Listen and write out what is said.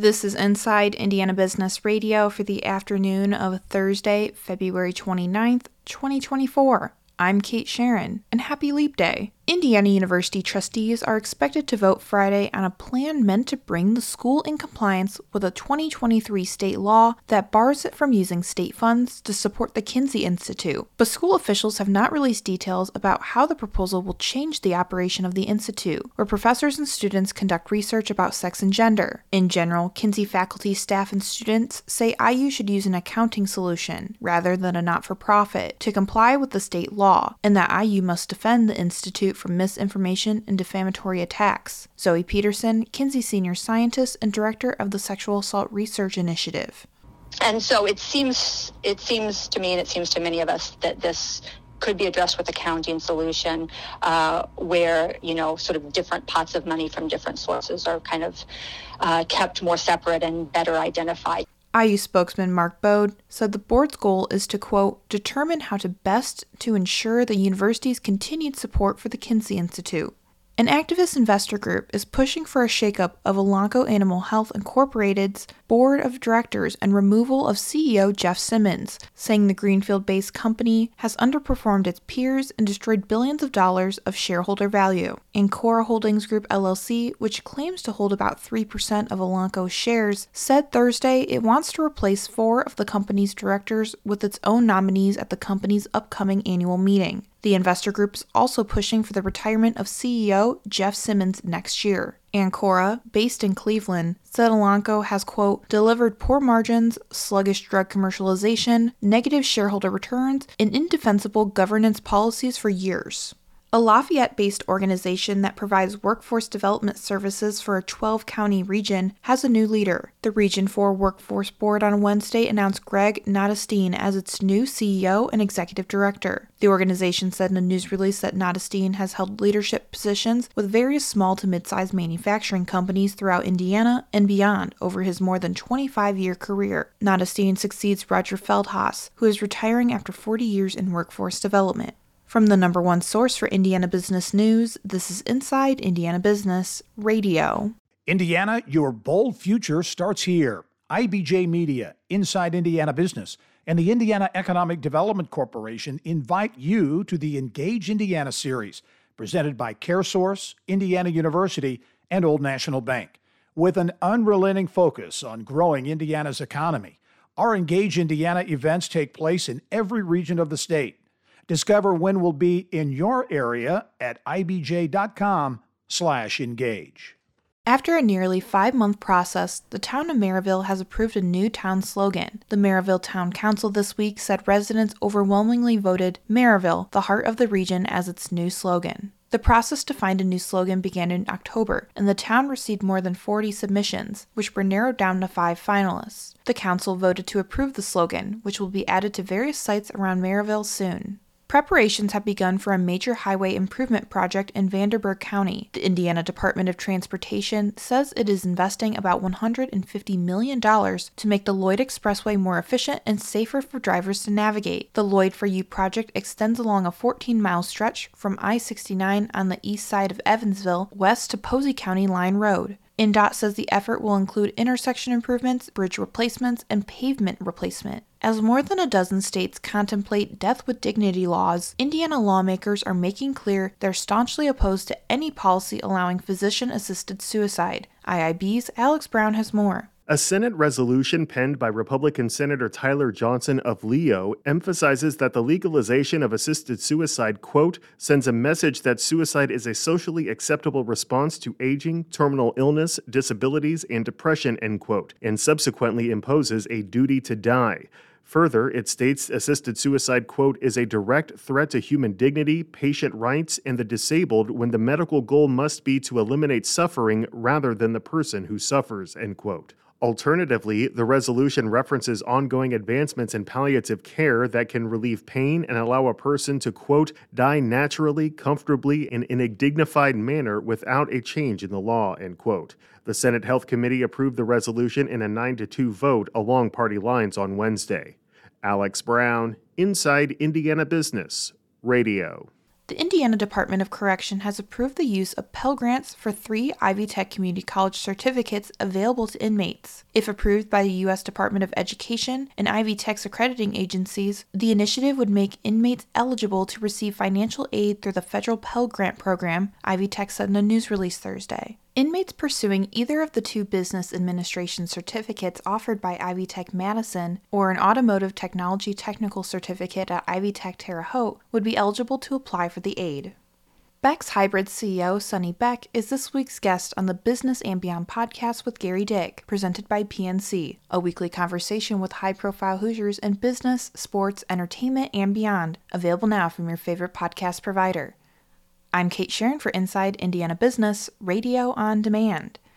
This is Inside Indiana Business Radio for the afternoon of Thursday, February 29th, 2024. I'm Kate Sharon, and happy Leap Day. Indiana University trustees are expected to vote Friday on a plan meant to bring the school in compliance with a 2023 state law that bars it from using state funds to support the Kinsey Institute. But school officials have not released details about how the proposal will change the operation of the institute, where professors and students conduct research about sex and gender. In general, Kinsey faculty, staff, and students say IU should use an accounting solution rather than a not for profit to comply with the state law, and that IU must defend the institute from misinformation and defamatory attacks. Zoe Peterson, Kinsey Senior Scientist and Director of the Sexual Assault Research Initiative. And so it seems it seems to me and it seems to many of us that this could be addressed with a counting solution uh, where you know sort of different pots of money from different sources are kind of uh, kept more separate and better identified. IU spokesman Mark Bode said the board's goal is to, quote, determine how to best to ensure the university's continued support for the Kinsey Institute. An activist investor group is pushing for a shakeup of Elanco Animal Health Incorporated's board of directors and removal of CEO Jeff Simmons, saying the Greenfield based company has underperformed its peers and destroyed billions of dollars of shareholder value. Ancora Holdings Group LLC, which claims to hold about 3% of Elanco's shares, said Thursday it wants to replace four of the company's directors with its own nominees at the company's upcoming annual meeting. The investor group is also pushing for the retirement of CEO Jeff Simmons next year. Ancora, based in Cleveland, said Elanco has, quote, delivered poor margins, sluggish drug commercialization, negative shareholder returns, and indefensible governance policies for years. A Lafayette based organization that provides workforce development services for a 12 county region has a new leader. The Region 4 Workforce Board on Wednesday announced Greg Nottestein as its new CEO and executive director. The organization said in a news release that Nottestein has held leadership positions with various small to mid sized manufacturing companies throughout Indiana and beyond over his more than 25 year career. Nottestein succeeds Roger Feldhaus, who is retiring after 40 years in workforce development. From the number one source for Indiana business news, this is Inside Indiana Business Radio. Indiana, your bold future starts here. IBJ Media, Inside Indiana Business, and the Indiana Economic Development Corporation invite you to the Engage Indiana series, presented by CareSource, Indiana University, and Old National Bank. With an unrelenting focus on growing Indiana's economy, our Engage Indiana events take place in every region of the state Discover when we'll be in your area at ibj.com/engage. After a nearly five month process, the town of Merrillville has approved a new town slogan. The Merrillville Town Council this week said residents overwhelmingly voted Merrillville, the heart of the region, as its new slogan. The process to find a new slogan began in October, and the town received more than 40 submissions, which were narrowed down to five finalists. The council voted to approve the slogan, which will be added to various sites around Merrillville soon. Preparations have begun for a major highway improvement project in Vanderburgh County. The Indiana Department of Transportation says it is investing about $150 million to make the Lloyd Expressway more efficient and safer for drivers to navigate. The Lloyd for You project extends along a 14 mile stretch from I 69 on the east side of Evansville west to Posey County Line Road. INDOT says the effort will include intersection improvements, bridge replacements, and pavement replacement. As more than a dozen states contemplate death with dignity laws, Indiana lawmakers are making clear they're staunchly opposed to any policy allowing physician assisted suicide. IIB's Alex Brown has more. A Senate resolution penned by Republican Senator Tyler Johnson of Leo emphasizes that the legalization of assisted suicide, quote, sends a message that suicide is a socially acceptable response to aging, terminal illness, disabilities, and depression, end quote, and subsequently imposes a duty to die. Further, it states assisted suicide, quote, is a direct threat to human dignity, patient rights, and the disabled when the medical goal must be to eliminate suffering rather than the person who suffers, end quote. Alternatively, the resolution references ongoing advancements in palliative care that can relieve pain and allow a person to, quote, die naturally, comfortably, and in a dignified manner without a change in the law, end quote. The Senate Health Committee approved the resolution in a 9 to 2 vote along party lines on Wednesday. Alex Brown, Inside Indiana Business, Radio. The Indiana Department of Correction has approved the use of Pell Grants for three Ivy Tech Community College certificates available to inmates. If approved by the U.S. Department of Education and Ivy Tech's accrediting agencies, the initiative would make inmates eligible to receive financial aid through the federal Pell Grant program, Ivy Tech said in a news release Thursday. Inmates pursuing either of the two business administration certificates offered by Ivy Tech Madison or an automotive technology technical certificate at Ivy Tech Terre Haute would be eligible to apply for the aid. Beck's Hybrid CEO Sonny Beck is this week's guest on the Business and Beyond podcast with Gerry Dick, presented by PNC, a weekly conversation with high profile Hoosiers in business, sports, entertainment, and beyond, available now from your favorite podcast provider. I'm Kate Sharon for Inside Indiana Business, Radio on Demand.